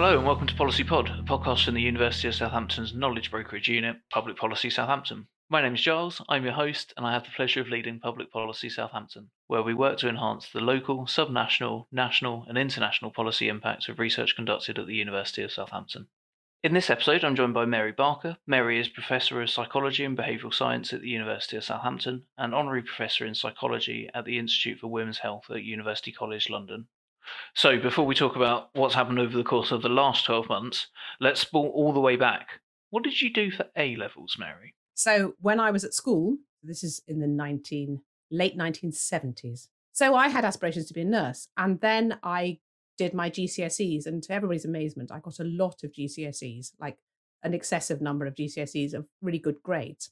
Hello and welcome to Policy Pod, a podcast from the University of Southampton's Knowledge Brokerage Unit, Public Policy Southampton. My name is Giles, I'm your host, and I have the pleasure of leading Public Policy Southampton, where we work to enhance the local, subnational, national, and international policy impacts of research conducted at the University of Southampton. In this episode, I'm joined by Mary Barker. Mary is Professor of Psychology and Behavioural Science at the University of Southampton and Honorary Professor in Psychology at the Institute for Women's Health at University College London. So, before we talk about what's happened over the course of the last 12 months, let's ball all the way back. What did you do for A levels, Mary? So, when I was at school, this is in the 19 late 1970s. So, I had aspirations to be a nurse, and then I did my GCSEs, and to everybody's amazement, I got a lot of GCSEs, like an excessive number of GCSEs of really good grades.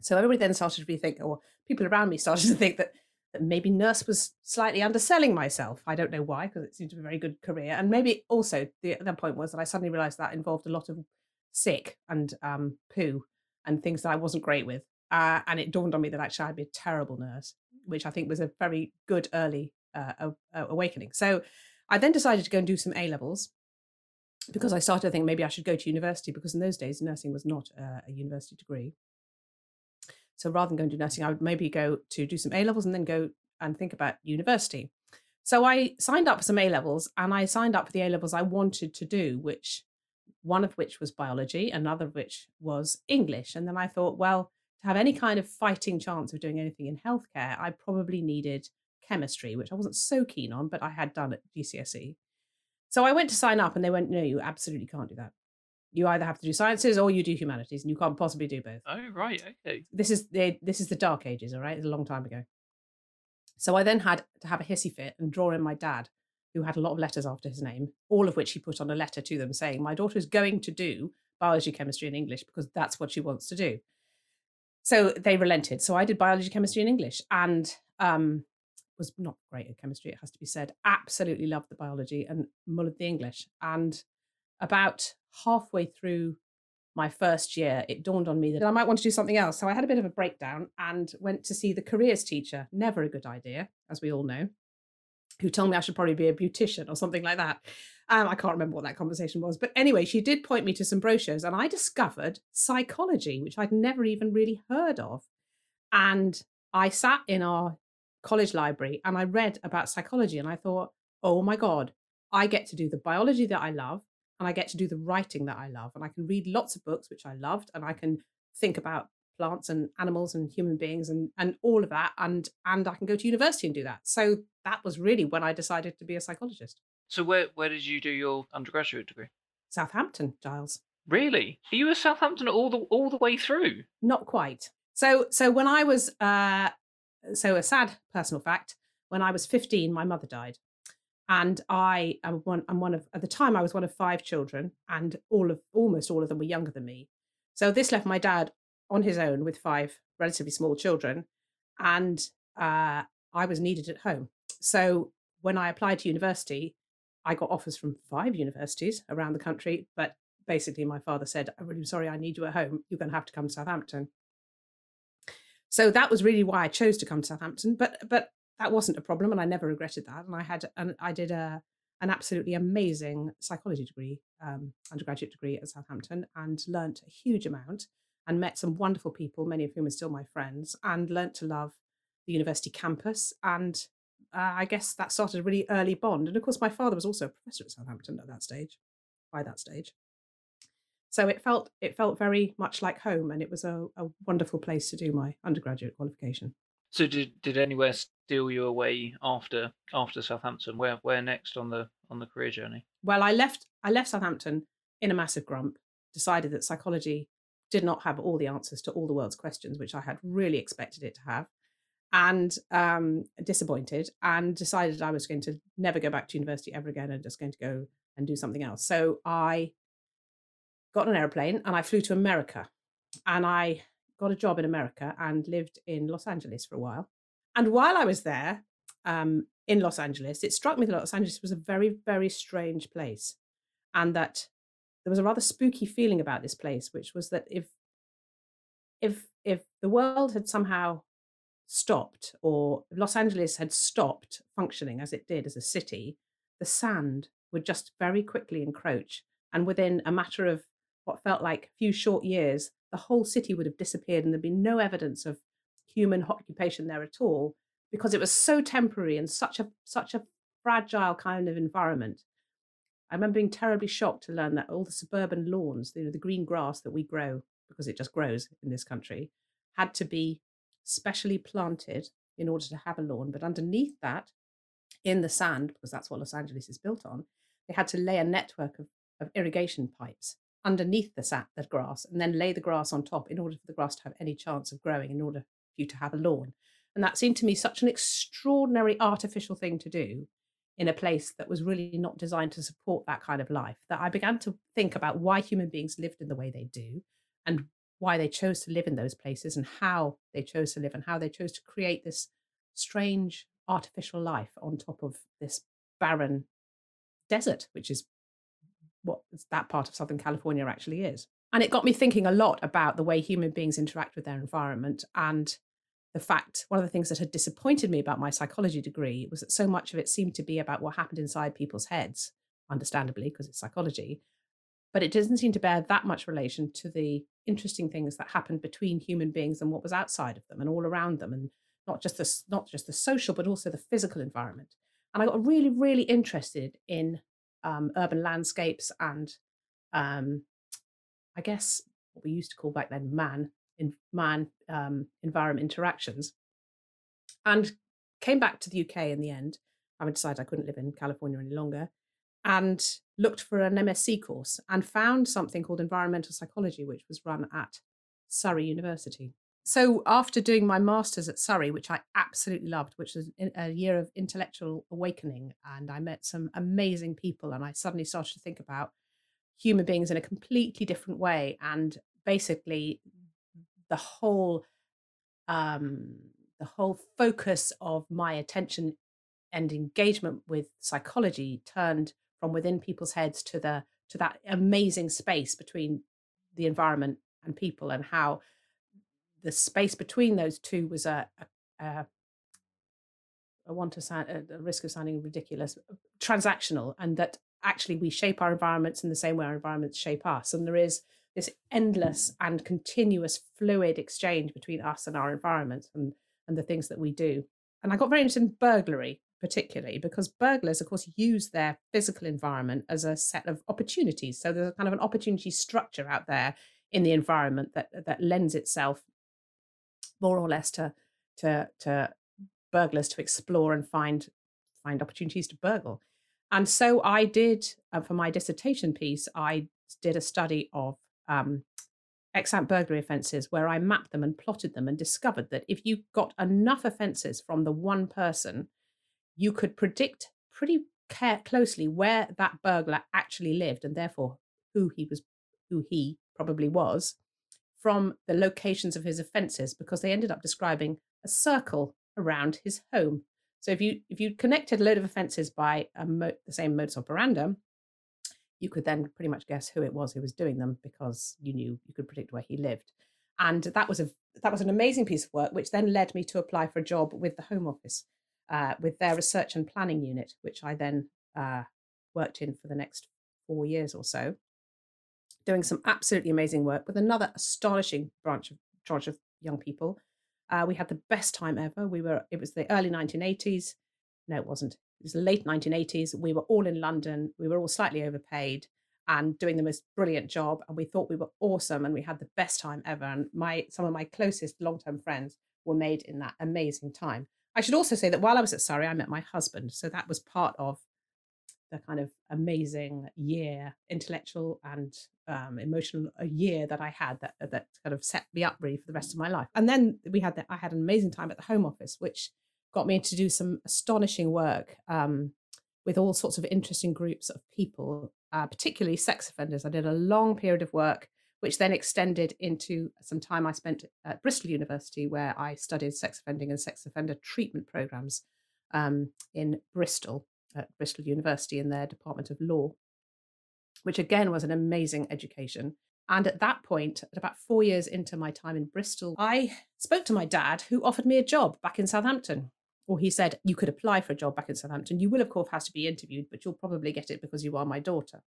So everybody then started to think, or people around me started to think that maybe nurse was slightly underselling myself. I don't know why, because it seemed to be a very good career. And maybe also the other point was that I suddenly realized that involved a lot of sick and um, poo and things that I wasn't great with. Uh, and it dawned on me that actually I'd be a terrible nurse, which I think was a very good early uh, awakening. So I then decided to go and do some A levels because I started to think maybe I should go to university because in those days nursing was not a, a university degree. So rather than going to do nursing, I would maybe go to do some A levels and then go and think about university. So I signed up for some A levels and I signed up for the A levels I wanted to do, which one of which was biology, another of which was English. And then I thought, well, to have any kind of fighting chance of doing anything in healthcare, I probably needed chemistry, which I wasn't so keen on, but I had done at GCSE. So I went to sign up and they went, no, you absolutely can't do that. You either have to do sciences or you do humanities, and you can't possibly do both. Oh, right. Okay. This is the this is the dark ages, all right? It's a long time ago. So I then had to have a hissy fit and draw in my dad, who had a lot of letters after his name, all of which he put on a letter to them saying, My daughter is going to do biology, chemistry, and English because that's what she wants to do. So they relented. So I did biology, chemistry, and English. And um, was not great at chemistry, it has to be said. Absolutely loved the biology and mullered the English. And about halfway through my first year, it dawned on me that I might want to do something else. So I had a bit of a breakdown and went to see the careers teacher. Never a good idea, as we all know, who told me I should probably be a beautician or something like that. Um, I can't remember what that conversation was. But anyway, she did point me to some brochures and I discovered psychology, which I'd never even really heard of. And I sat in our college library and I read about psychology and I thought, oh my God, I get to do the biology that I love and I get to do the writing that I love. And I can read lots of books, which I loved, and I can think about plants and animals and human beings and and all of that and and I can go to university and do that. So that was really when I decided to be a psychologist. So where where did you do your undergraduate degree? Southampton, Giles. Really? Are you a Southampton all the all the way through? Not quite. So so when I was uh so a sad personal fact when i was 15 my mother died and i am one i'm one of at the time i was one of five children and all of almost all of them were younger than me. So this left my dad on his own with five relatively small children and uh, i was needed at home. So when i applied to university i got offers from five universities around the country but basically my father said i'm really sorry i need you at home. You're going to have to come to southampton. So that was really why I chose to come to Southampton. But but that wasn't a problem, and I never regretted that. And I had and I did a an absolutely amazing psychology degree, um, undergraduate degree at Southampton, and learnt a huge amount and met some wonderful people, many of whom are still my friends, and learnt to love the university campus. And uh, I guess that started a really early bond. And of course, my father was also a professor at Southampton at that stage, by that stage. So it felt it felt very much like home, and it was a, a wonderful place to do my undergraduate qualification. So did did anywhere steal you away after after Southampton? Where where next on the on the career journey? Well, I left I left Southampton in a massive grump. Decided that psychology did not have all the answers to all the world's questions, which I had really expected it to have, and um, disappointed. And decided I was going to never go back to university ever again, and just going to go and do something else. So I got an airplane and I flew to America. And I got a job in America and lived in Los Angeles for a while. And while I was there um, in Los Angeles, it struck me that Los Angeles was a very, very strange place. And that there was a rather spooky feeling about this place, which was that if if if the world had somehow stopped or Los Angeles had stopped functioning as it did as a city, the sand would just very quickly encroach. And within a matter of what felt like a few short years, the whole city would have disappeared and there'd be no evidence of human occupation there at all because it was so temporary and such a such a fragile kind of environment. I remember being terribly shocked to learn that all the suburban lawns, know, the green grass that we grow because it just grows in this country, had to be specially planted in order to have a lawn. But underneath that, in the sand, because that's what Los Angeles is built on, they had to lay a network of, of irrigation pipes underneath the sap, the grass, and then lay the grass on top in order for the grass to have any chance of growing, in order for you to have a lawn. And that seemed to me such an extraordinary artificial thing to do in a place that was really not designed to support that kind of life that I began to think about why human beings lived in the way they do and why they chose to live in those places and how they chose to live and how they chose to create this strange artificial life on top of this barren desert, which is what that part of Southern California actually is. And it got me thinking a lot about the way human beings interact with their environment and the fact one of the things that had disappointed me about my psychology degree was that so much of it seemed to be about what happened inside people's heads, understandably, because it's psychology. But it doesn't seem to bear that much relation to the interesting things that happened between human beings and what was outside of them and all around them, and not just the not just the social, but also the physical environment. And I got really, really interested in um, urban landscapes and, um, I guess, what we used to call back then man in man um, environment interactions, and came back to the UK in the end. I decided I couldn't live in California any longer, and looked for an MSc course and found something called environmental psychology, which was run at Surrey University. So after doing my masters at Surrey, which I absolutely loved, which was a year of intellectual awakening, and I met some amazing people, and I suddenly started to think about human beings in a completely different way, and basically the whole um, the whole focus of my attention and engagement with psychology turned from within people's heads to the to that amazing space between the environment and people and how the space between those two was a, a, a I want to at the risk of sounding ridiculous, uh, transactional, and that actually we shape our environments in the same way our environments shape us. And there is this endless and continuous fluid exchange between us and our environments and, and the things that we do. And I got very interested in burglary, particularly because burglars, of course, use their physical environment as a set of opportunities. So there's a kind of an opportunity structure out there in the environment that that lends itself more or less to to to burglars to explore and find find opportunities to burgle. And so I did uh, for my dissertation piece. I did a study of um, ex-ante burglary offences where I mapped them and plotted them and discovered that if you got enough offences from the one person, you could predict pretty care- closely where that burglar actually lived and therefore who he was, who he probably was, from the locations of his offences because they ended up describing a circle around his home. So if you if you connected a load of offences by mo- the same modus operandi, you could then pretty much guess who it was who was doing them because you knew you could predict where he lived. And that was a that was an amazing piece of work, which then led me to apply for a job with the Home Office, uh, with their research and planning unit, which I then uh, worked in for the next four years or so, doing some absolutely amazing work with another astonishing branch of charge of young people. Uh, we had the best time ever. We were it was the early 1980s. No, it wasn't it was the late 1980s. We were all in London. We were all slightly overpaid and doing the most brilliant job. And we thought we were awesome and we had the best time ever. And my some of my closest long-term friends were made in that amazing time. I should also say that while I was at Surrey, I met my husband. So that was part of the kind of amazing year, intellectual and um, emotional year that I had that that kind of set me up really for the rest of my life. And then we had that I had an amazing time at the Home Office, which got me to do some astonishing work um, with all sorts of interesting groups of people, uh, particularly sex offenders. I did a long period of work, which then extended into some time I spent at Bristol University, where I studied sex offending and sex offender treatment programs um, in Bristol, at Bristol University in their Department of Law, which again was an amazing education. And at that point, at about four years into my time in Bristol, I spoke to my dad, who offered me a job back in Southampton or he said, you could apply for a job back in Southampton. You will, of course, have to be interviewed, but you'll probably get it because you are my daughter.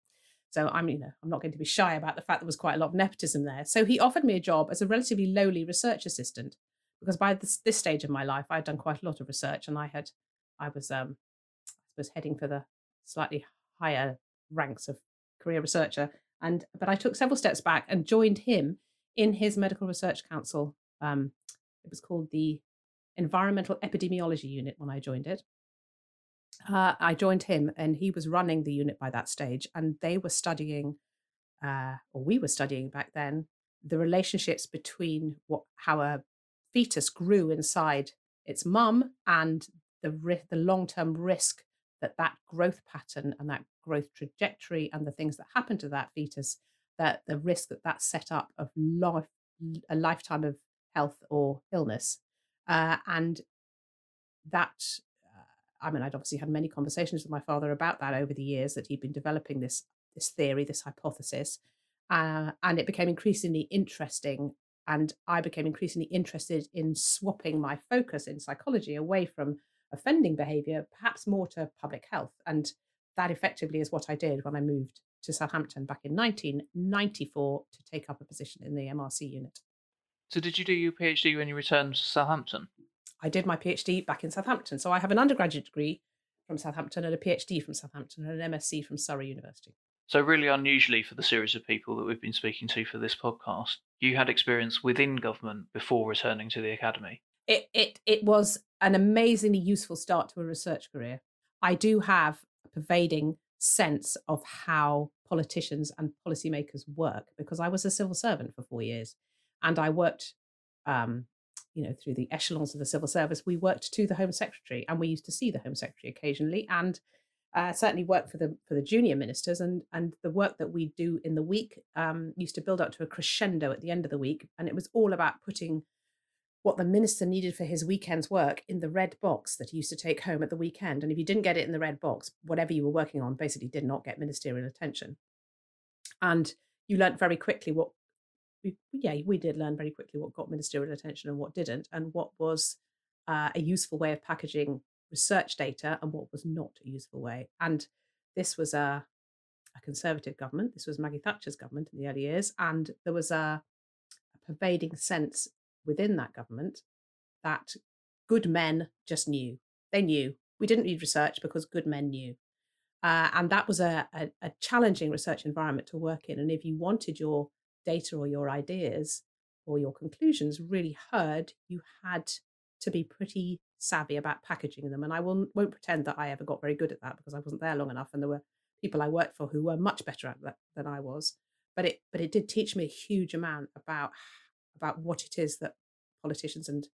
So I'm, you know, I'm not going to be shy about the fact there was quite a lot of nepotism there. So he offered me a job as a relatively lowly research assistant, because by this, this stage of my life, I'd done quite a lot of research, and I had, I was, um, I was heading for the slightly higher ranks of career researcher, and but I took several steps back and joined him in his medical research council. Um, it was called the Environmental Epidemiology Unit when I joined it. Uh, I joined him, and he was running the unit by that stage, and they were studying, uh, or we were studying back then, the relationships between what how a fetus grew inside its mum and the the long term risk that that growth pattern and that growth trajectory and the things that happen to that fetus, that the risk that that set up of life a lifetime of health or illness, uh, and that I mean, I'd obviously had many conversations with my father about that over the years that he'd been developing this this theory, this hypothesis, uh, and it became increasingly interesting. And I became increasingly interested in swapping my focus in psychology away from offending behaviour, perhaps more to public health. And that effectively is what I did when I moved to Southampton back in 1994 to take up a position in the MRC unit. So, did you do your PhD when you returned to Southampton? I did my PhD back in Southampton. So I have an undergraduate degree from Southampton and a PhD from Southampton and an MSc from Surrey University. So, really unusually for the series of people that we've been speaking to for this podcast, you had experience within government before returning to the academy. It, it, it was an amazingly useful start to a research career. I do have a pervading sense of how politicians and policymakers work because I was a civil servant for four years and I worked um, you know, through the echelons of the civil service, we worked to the Home Secretary, and we used to see the Home Secretary occasionally, and uh, certainly worked for the for the junior ministers, and and the work that we do in the week um, used to build up to a crescendo at the end of the week, and it was all about putting what the minister needed for his weekend's work in the red box that he used to take home at the weekend. And if you didn't get it in the red box, whatever you were working on basically did not get ministerial attention. And you learnt very quickly what we, yeah, we did learn very quickly what got ministerial attention and what didn't, and what was uh, a useful way of packaging research data and what was not a useful way. And this was a, a conservative government. This was Maggie Thatcher's government in the early years, and there was a, a pervading sense within that government that good men just knew. They knew. We didn't need research because good men knew. Uh, and that was a, a, a, challenging research environment to work in. And if you wanted your data or your ideas or your conclusions really heard, you had to be pretty savvy about packaging them. And I will, won't pretend that I ever got very good at that because I wasn't there long enough, and there were people I worked for who were much better at that than I was. But it, but it did teach me a huge amount about about what it is that politicians and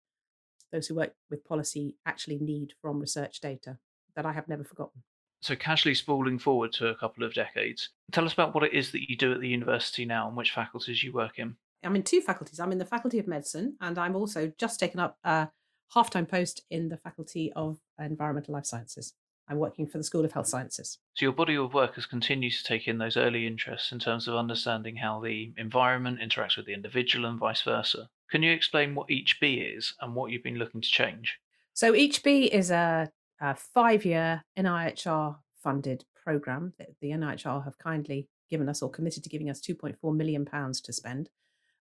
those who work with policy actually need from research data that I have never forgotten. So, casually spooling forward to a couple of decades, tell us about what it is that you do at the university now and which faculties you work in. I'm in two faculties. I'm in the Faculty of Medicine, and I'm also just taken up a half time post in the Faculty of Environmental Life Sciences. I'm working for the School of Health Sciences. So, your body of work has continued to take in those early interests in terms of understanding how the environment interacts with the individual and vice versa. Can you explain what EachB is and what you've been looking to change? So, EachB is a a five year NIHR funded program that the NIHR have kindly given us or committed to giving us 2.4 million pounds to spend.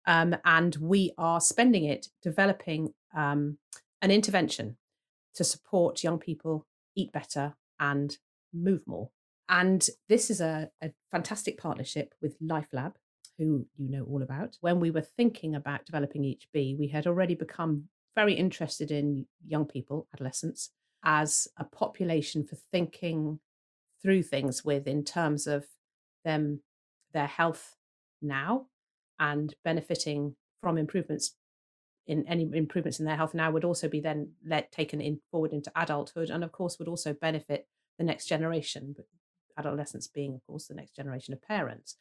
Um, and we are spending it developing um, an intervention to support young people eat better and move more. And this is a, a fantastic partnership with LifeLab, who you know all about. When we were thinking about developing EachB, we had already become very interested in young people, adolescents, as a population for thinking through things with in terms of them their health now and benefiting from improvements in any improvements in their health now would also be then let taken in forward into adulthood and of course would also benefit the next generation adolescents being of course the next generation of parents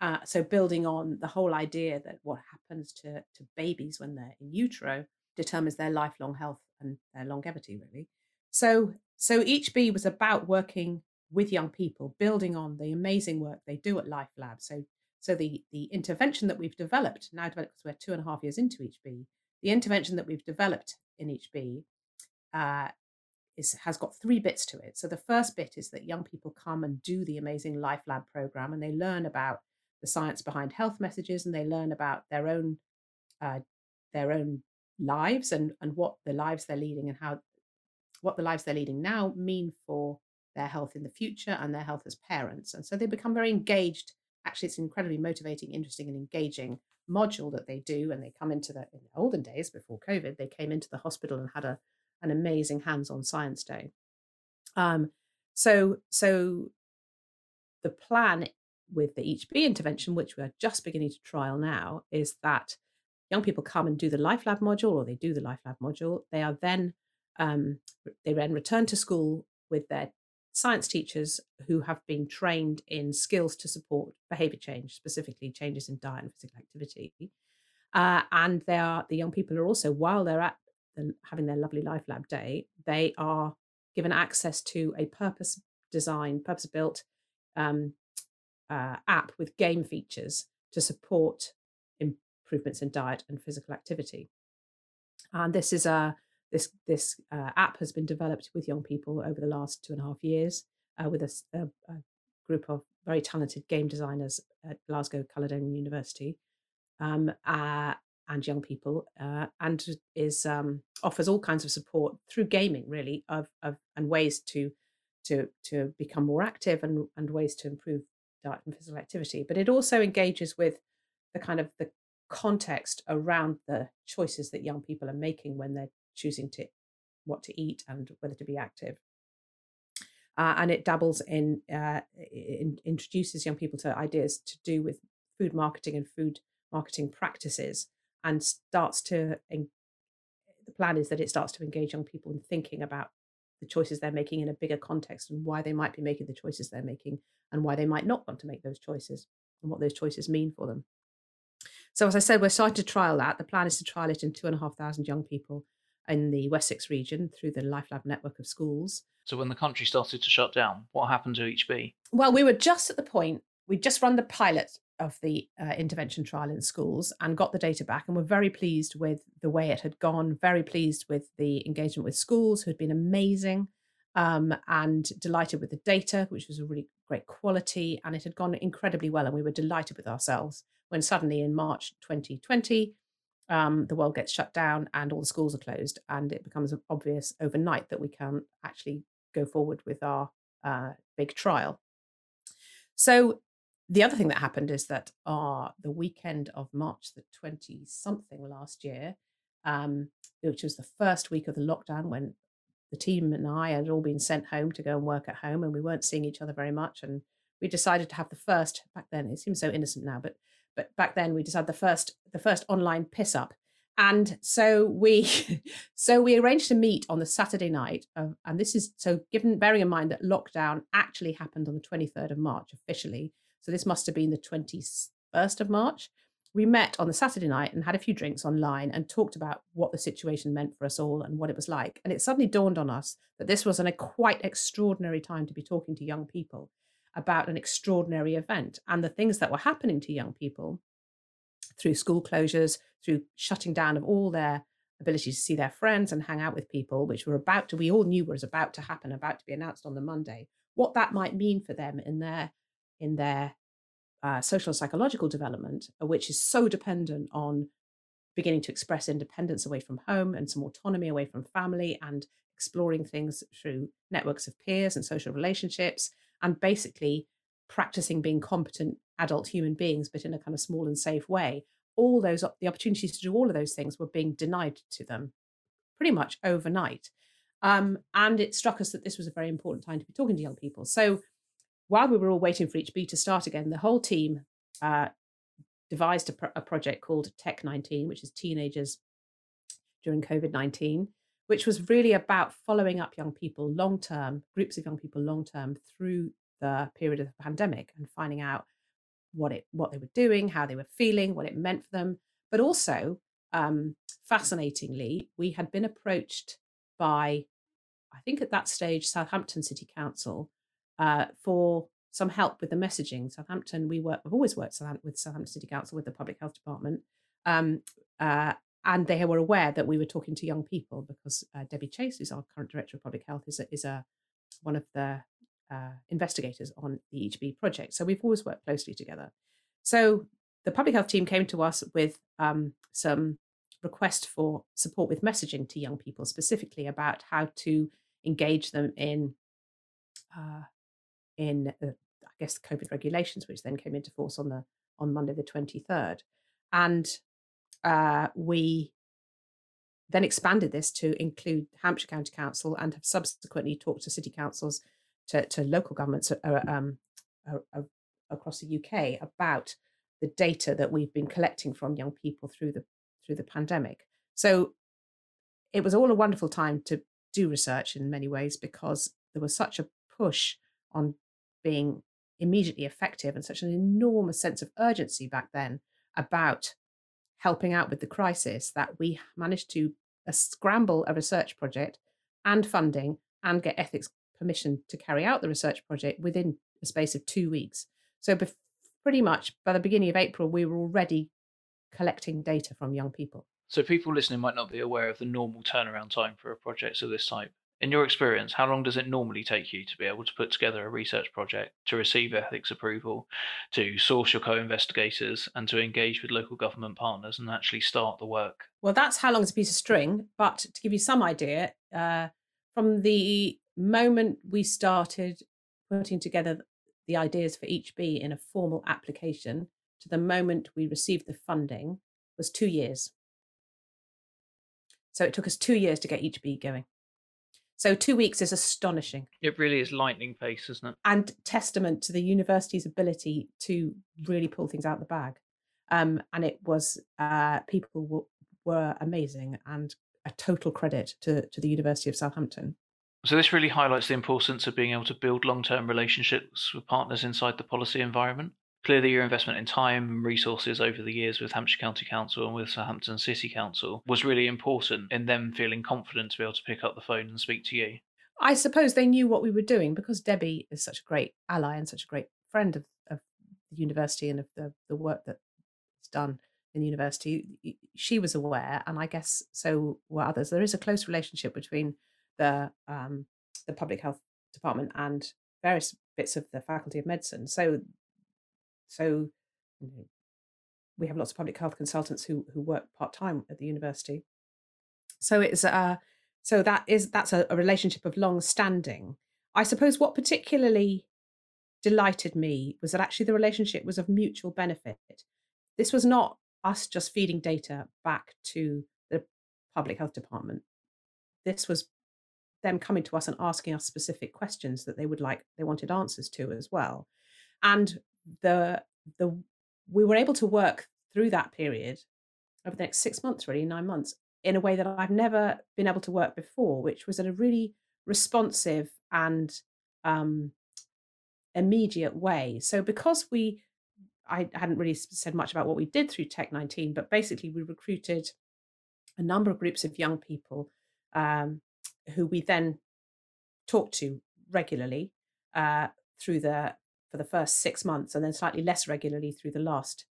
uh, so building on the whole idea that what happens to, to babies when they're in utero determines their lifelong health and their longevity really so, so EachB was about working with young people, building on the amazing work they do at Life Lab. So, so the the intervention that we've developed now developed because we're two and a half years into EachB, the intervention that we've developed in EachB uh, is has got three bits to it. So the first bit is that young people come and do the amazing Life Lab program, and they learn about the science behind health messages, and they learn about their own uh, their own lives and and what the lives they're leading and how what the lives they're leading now mean for their health in the future and their health as parents. And so they become very engaged. Actually, it's incredibly motivating, interesting, and engaging module that they do. And they come into the in the olden days before COVID, they came into the hospital and had a an amazing hands-on science day. Um, so so the plan with the EachB intervention, which we're just beginning to trial now, is that young people come and do the Life Lab module, or they do the Life Lab module. They are then um, they then return to school with their science teachers who have been trained in skills to support behavior change, specifically changes in diet and physical activity. Uh, and they are the young people are also while they're at the, having their lovely Life Lab day, they are given access to a purpose designed, purpose built um, uh, app with game features to support improvements in diet and physical activity. And this is a this this uh, app has been developed with young people over the last two and a half years uh, with a, a, a, group of very talented game designers at Glasgow Caledonian University um, uh, and young people, uh, and is um, offers all kinds of support through gaming, really, of, of and ways to to to become more active and and ways to improve diet and physical activity. But it also engages with the kind of the context around the choices that young people are making when they're choosing to what to eat and whether to be active. Uh, and it dabbles in, uh, in, introduces young people to ideas to do with food marketing and food marketing practices and starts to en- the plan is that it starts to engage young people in thinking about the choices they're making in a bigger context and why they might be making the choices they're making and why they might not want to make those choices and what those choices mean for them so as i said we're starting to trial that the plan is to trial it in two and a half thousand young people in the Wessex region through the LifeLab network of schools. So when the country started to shut down, what happened to EachB? Well, we were just at the point, we'd just run the pilot of the uh, intervention trial in schools and got the data back and were very pleased with the way it had gone, very pleased with the engagement with schools who had been amazing um, and delighted with the data, which was a really great quality and it had gone incredibly well and we were delighted with ourselves when suddenly in March 2020 um, the world gets shut down and all the schools are closed, and it becomes obvious overnight that we can't actually go forward with our uh, big trial. So the other thing that happened is that uh, the weekend of March the 20 something last year, um, which was the first week of the lockdown when the team and I had all been sent home to go and work at home and we weren't seeing each other very much. And we decided to have the first, back then, it seems so innocent now, but but back then we just had the first the first online piss up. And so we so we arranged to meet on the saturday night of, and this is so given bearing in mind that lockdown actually happened on the 23rd of march officially so this must have been the 21st of march we met on the saturday night and had a few drinks online and talked about what the situation meant for us all and what it was like. And it suddenly dawned on us that this was an, a quite extraordinary time to be talking to young people about an extraordinary event and the things that were happening to young people through school closures, through shutting down of all their ability to see their friends and hang out with people, which were about to, we all knew was about to happen, about to be announced on the Monday, what that might mean for them in their in their uh, social and psychological development, uh, which is so dependent on beginning to express independence away from home and some autonomy away from family and exploring things through networks of peers and social relationships and basically practicing being competent adult human beings, but in a kind of small and safe way. All those the opportunities to do all of those things were being denied to them pretty much overnight. Um, and it struck us that this was a very important time to be talking to young people. So while we were all waiting for EachB to start again, the whole team uh, devised a, pro- a project called Tech 19, which is teenagers during COVID 19, which was really about following up young people long term, groups of young people long term through the period of the pandemic and finding out what it what they were doing, how they were feeling, what it meant for them. But also, um, fascinatingly, we had been approached by, I think at that stage, Southampton City Council uh, for some help with the messaging. Southampton, we work, we've always worked with Southampton City Council with the Public Health Department, um, uh, and they were aware that we were talking to young people because uh, Debbie Chase, who's our current director of public health, is a, is a one of the uh, investigators on the EachB project. So we've always worked closely together. So the public health team came to us with um, some request for support with messaging to young people, specifically about how to engage them in uh, in uh, I guess COVID regulations, which then came into force on the on Monday the twenty third, and uh, we then expanded this to include Hampshire County Council and have subsequently talked to city councils, to, to local governments uh, um, uh, across the UK about the data that we've been collecting from young people through the through the pandemic. So it was all a wonderful time to do research in many ways because there was such a push on being immediately effective and such an enormous sense of urgency back then about helping out with the crisis that we managed to uh, scramble a research project and funding and get ethics permission to carry out the research project within a space of two weeks. So, bef- pretty much by the beginning of April, we were already collecting data from young people. So, people listening might not be aware of the normal turnaround time for a project of this type. In your experience, how long does it normally take you to be able to put together a research project, to receive ethics approval, to source your co investigators, and to engage with local government partners and actually start the work? Well, that's how long is a piece of string. But to give you some idea, uh, from the moment we started putting together the ideas for EachB in a formal application to the moment we received the funding was two years. So it took us two years to get EachB going. So two weeks is astonishing. It really is lightning pace, isn't it? And testament to the university's ability to really pull things out of the bag. Um, and it was uh, people w- were amazing and a total credit to, to the University of Southampton. So this really highlights the importance of being able to build long-term relationships with partners inside the policy environment. Clearly, your investment in time and resources over the years with Hampshire County Council and with Southampton City Council was really important in them feeling confident to be able to pick up the phone and speak to you. I suppose they knew what we were doing because Debbie is such a great ally and such a great friend of, of the university and of the, the work that's done in the university. She was aware, and I guess so were others. There is a close relationship between the um, the public health department and various bits of the faculty of medicine. So so you know, we have lots of public health consultants who who work part time at the university. So it's uh so that is that's a, a relationship of long standing. I suppose what particularly delighted me was that actually the relationship was of mutual benefit. This was not us just feeding data back to the public health department. This was them coming to us and asking us specific questions that they would like they wanted answers to as well. And the the we were able to work through that period over the next six months, really nine months, in a way that I've never been able to work before, which was in a really responsive and um, immediate way. So because we, I hadn't really said much about what we did through Tech 19, but basically we recruited a number of groups of young people um, who we then talked to regularly uh, through the for the first six months and then slightly less regularly through the last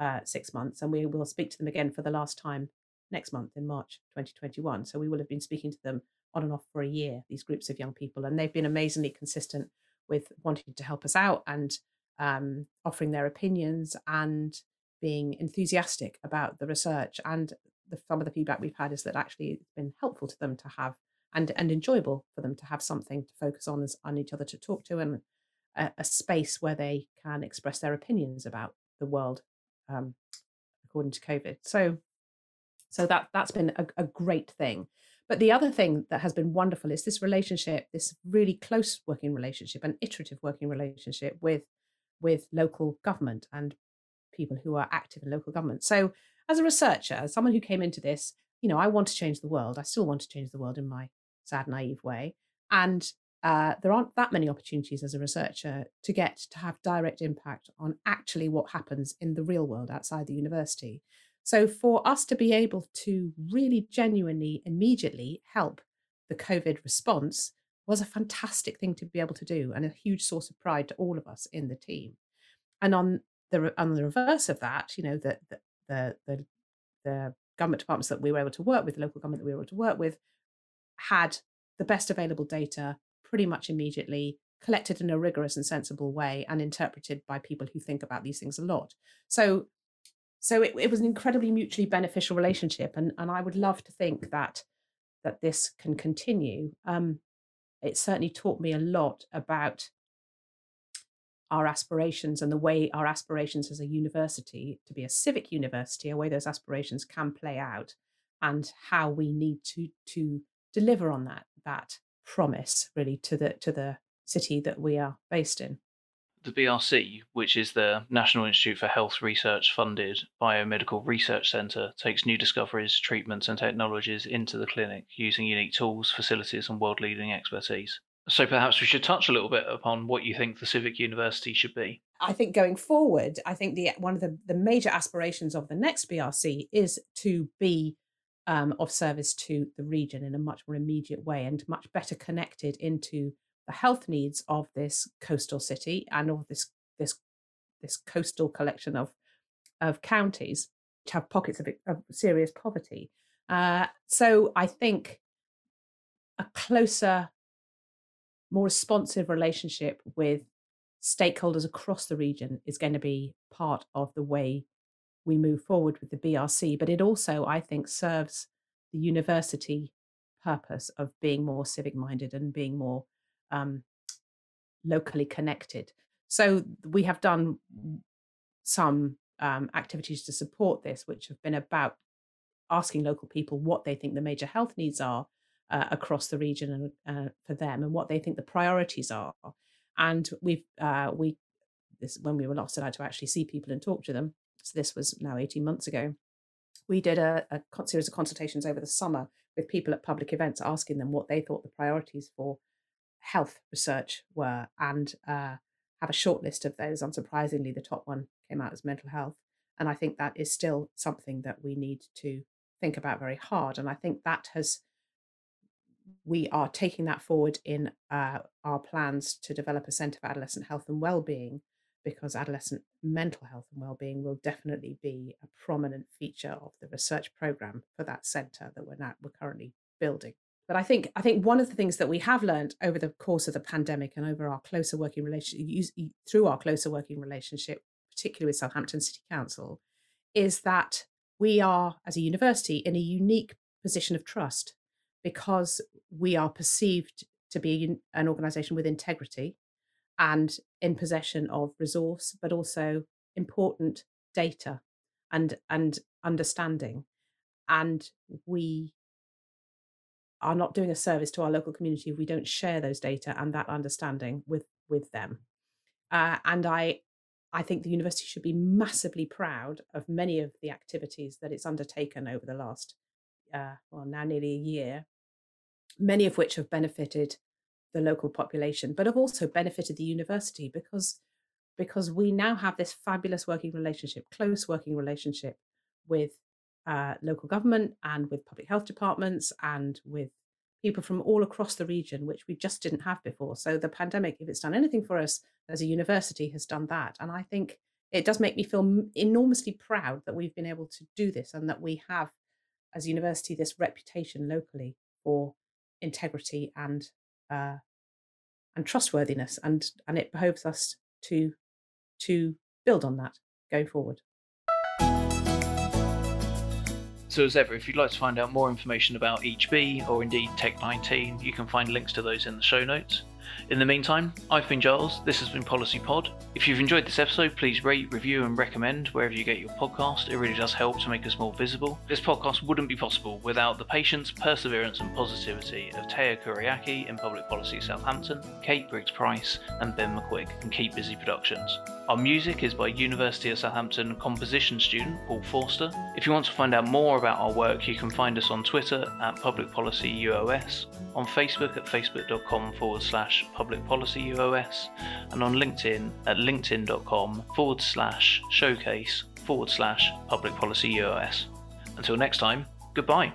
uh, six months. And we will speak to them again for the last time next month in March 2021. So we will have been speaking to them on and off for a year, these groups of young people. And they've been amazingly consistent with wanting to help us out and um, offering their opinions and being enthusiastic about the research. And the, some of the feedback we've had is that actually it's been helpful to them to have and, and enjoyable for them to have something to focus on as on each other to talk to and a, a space where they can express their opinions about the world um, according to COVID. So, so that that's been a, a great thing. But the other thing that has been wonderful is this relationship, this really close working relationship, an iterative working relationship with with local government and people who are active in local government. So, as a researcher, as someone who came into this, you know, I want to change the world. I still want to change the world in my sad, naive way. And uh, there aren't that many opportunities as a researcher to get to have direct impact on actually what happens in the real world outside the university. So, for us to be able to really genuinely, immediately help the COVID response was a fantastic thing to be able to do and a huge source of pride to all of us in the team. And on the on the reverse of that, you know, the the the the, government departments that we were able to work with, the local government that we were able to work with, had the best available data pretty much immediately, collected in a rigorous and sensible way, and interpreted by people who think about these things a lot. So, so it, it was an incredibly mutually beneficial relationship, and and I would love to think that that this can continue. Um, it certainly taught me a lot about our aspirations and the way our aspirations as a university to be a civic university, a way those aspirations can play out, and how we need to to deliver on that that promise really to the to the city that we are based in. The BRC, which is the National Institute for Health Research funded biomedical research centre, takes new discoveries, treatments, and technologies into the clinic using unique tools, facilities, and world leading expertise. So perhaps we should touch a little bit upon what you think the civic university should be. I think going forward, I think the one of the, the major aspirations of the next BRC is to be um, of service to the region in a much more immediate way and much better connected into the health needs of this coastal city and of this this this coastal collection of of counties which have pockets of, of serious poverty. Uh, so I think a closer more responsive relationship with stakeholders across the region is going to be part of the way we move forward with the BRC. But it also, I think, serves the university purpose of being more civic minded and being more um, locally connected. So we have done some um, activities to support this, which have been about asking local people what they think the major health needs are uh, across the region and uh, for them and what they think the priorities are. And we've uh, we this when we were last allowed to actually see people and talk to them. So this was now eighteen months ago. We did a, a series of consultations over the summer with people at public events, asking them what they thought the priorities for health research were, and uh, have a short list of those. Unsurprisingly, the top one came out as mental health, and I think that is still something that we need to think about very hard. And I think that has we are taking that forward in uh, our plans to develop a centre for adolescent health and well-being because adolescent mental health and well-being will definitely be a prominent feature of the research program for that centre that we're now we're currently building. But i think i think one of the things that we have learned over the course of the pandemic and over our closer working relationship through our closer working relationship particularly with southampton city council is that we are as a university in a unique position of trust because we are perceived to be an organization with integrity and in possession of resource, but also important data and and understanding. And we are not doing a service to our local community if we don't share those data and that understanding with with them. Uh, and I I think the university should be massively proud of many of the activities that it's undertaken over the last uh, well now nearly a year many of which have benefited the local population, but have also benefited the university because because we now have this fabulous working relationship, close working relationship with uh, local government and with public health departments and with people from all across the region, which we just didn't have before. So the pandemic, if it's done anything for us as a university, has done that. And I think it does make me feel enormously proud that we've been able to do this and that we have, as a university, this reputation locally for integrity and uh, and trustworthiness, and and it behoves us to to build on that going forward. So, as ever, if you'd like to find out more information about EachB or indeed Tech 19, you can find links to those in the show notes. In the meantime, I've been Giles, this has been Policy Pod. If you've enjoyed this episode, please rate, review, and recommend wherever you get your podcast. It really does help to make us more visible. This podcast wouldn't be possible without the patience, perseverance, and positivity of Teo Kuriaki in Public Policy Southampton, Kate Briggs Price, and Ben McQuigg in Keep Busy Productions. Our music is by University of Southampton composition student Paul Forster. If you want to find out more about our work, you can find us on Twitter at Public Policy UOS, on Facebook at facebook.com forward slash public policy UOS, and on LinkedIn at linkedin.com forward slash showcase forward slash public policy UOS. Until next time, goodbye.